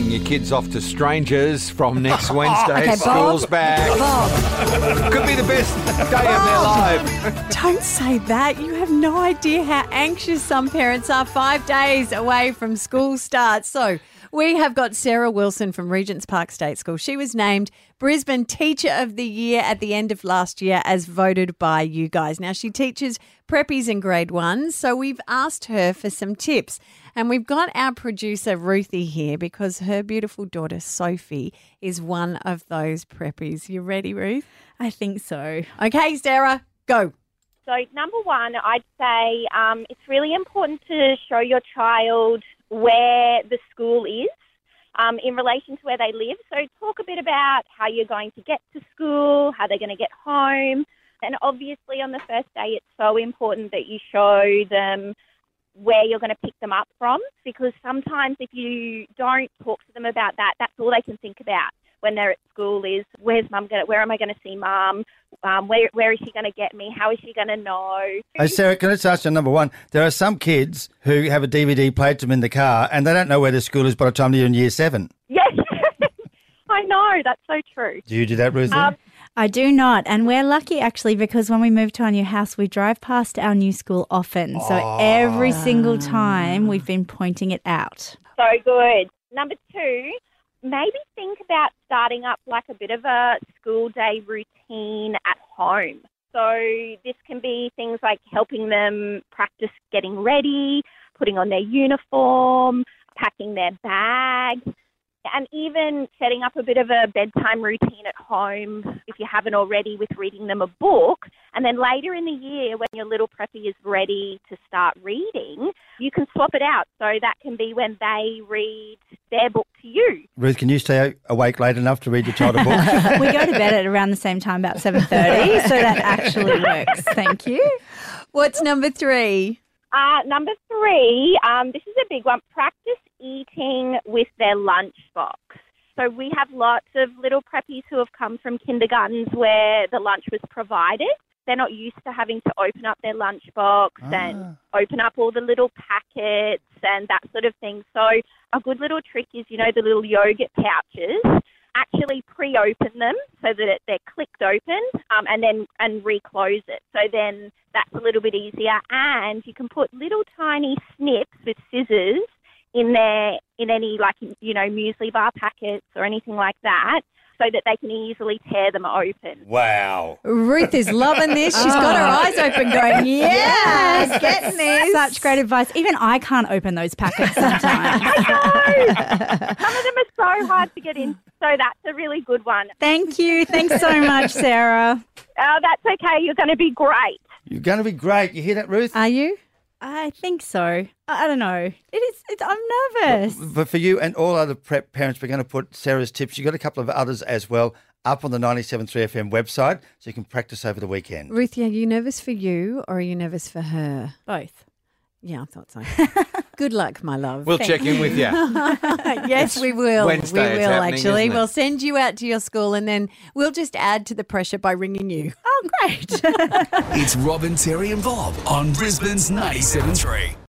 dropping your kids off to strangers from next Wednesday. Okay, Bob. School's back. Bob, Could be the best day of their life. don't say that. You have no idea how anxious some parents are five days away from school start. So, we have got Sarah Wilson from Regents Park State School. She was named Brisbane Teacher of the Year at the end of last year, as voted by you guys. Now, she teaches preppies in grade one. So, we've asked her for some tips. And we've got our producer, Ruthie, here because her beautiful daughter, Sophie, is one of those preppies. You ready, Ruth? I think so. Okay, Sarah, go. So, number one, I'd say um, it's really important to show your child where the school is um, in relation to where they live. So, talk a bit about how you're going to get to school, how they're going to get home. And obviously, on the first day, it's so important that you show them where you're going to pick them up from because sometimes if you don't talk to them about that, that's all they can think about when they're at school is where's mum going where am I going to see mum? Um, where, where is she going to get me? How is she going to know? Hey, Sarah, can I just ask you number one? There are some kids who have a DVD played to them in the car and they don't know where their school is by the time they're in year seven. Yes, I know, that's so true. Do you do that, Ruth? Um, I do not. And we're lucky actually because when we moved to our new house, we drive past our new school often. So every single time we've been pointing it out. So good. Number two, maybe think about starting up like a bit of a school day routine at home. So this can be things like helping them practice getting ready, putting on their uniform, packing their bags, and even setting up a bit of a bedtime routine at home if you haven't already with reading them a book. And then later in the year, when your little preppy is ready to start reading, you can swap it out. So that can be when they read their book to you. Ruth, can you stay awake late enough to read your child a book? we go to bed at around the same time, about 7.30, so that actually works. Thank you. What's number three? Uh, number three, um, this is a big one. Practice eating with their lunchbox. So we have lots of little preppies who have come from kindergartens where the lunch was provided. They're not used to having to open up their lunchbox and open up all the little packets and that sort of thing. So a good little trick is, you know, the little yogurt pouches. Actually pre-open them so that it, they're clicked open, um, and then and reclose it. So then that's a little bit easier, and you can put little tiny snips with scissors in there in any like you know muesli bar packets or anything like that, so that they can easily tear them open. wow. Ruth is loving this. She's got her eyes open, going, yes, getting this. Such great advice. Even I can't open those packets sometimes. Some of them are so hard to get in, so that's a really good one. Thank you. Thanks so much, Sarah. Oh, that's okay. You're going to be great. You're going to be great. You hear that, Ruth? Are you? I think so. I I don't know. It is. It's, I'm nervous. But for you and all other prep parents, we're going to put Sarah's tips. You've got a couple of others as well up on the 97.3 FM website so you can practice over the weekend. Ruthie, are you nervous for you or are you nervous for her? Both. Yeah, I thought so. Good luck, my love. We'll check in with you. yes, we will. Wednesday we will happening, actually. isn't it? We'll send you out to your school and then we'll just add to the pressure by ringing you. Great. It's Robin, Terry, and Bob on Brisbane's 97.3.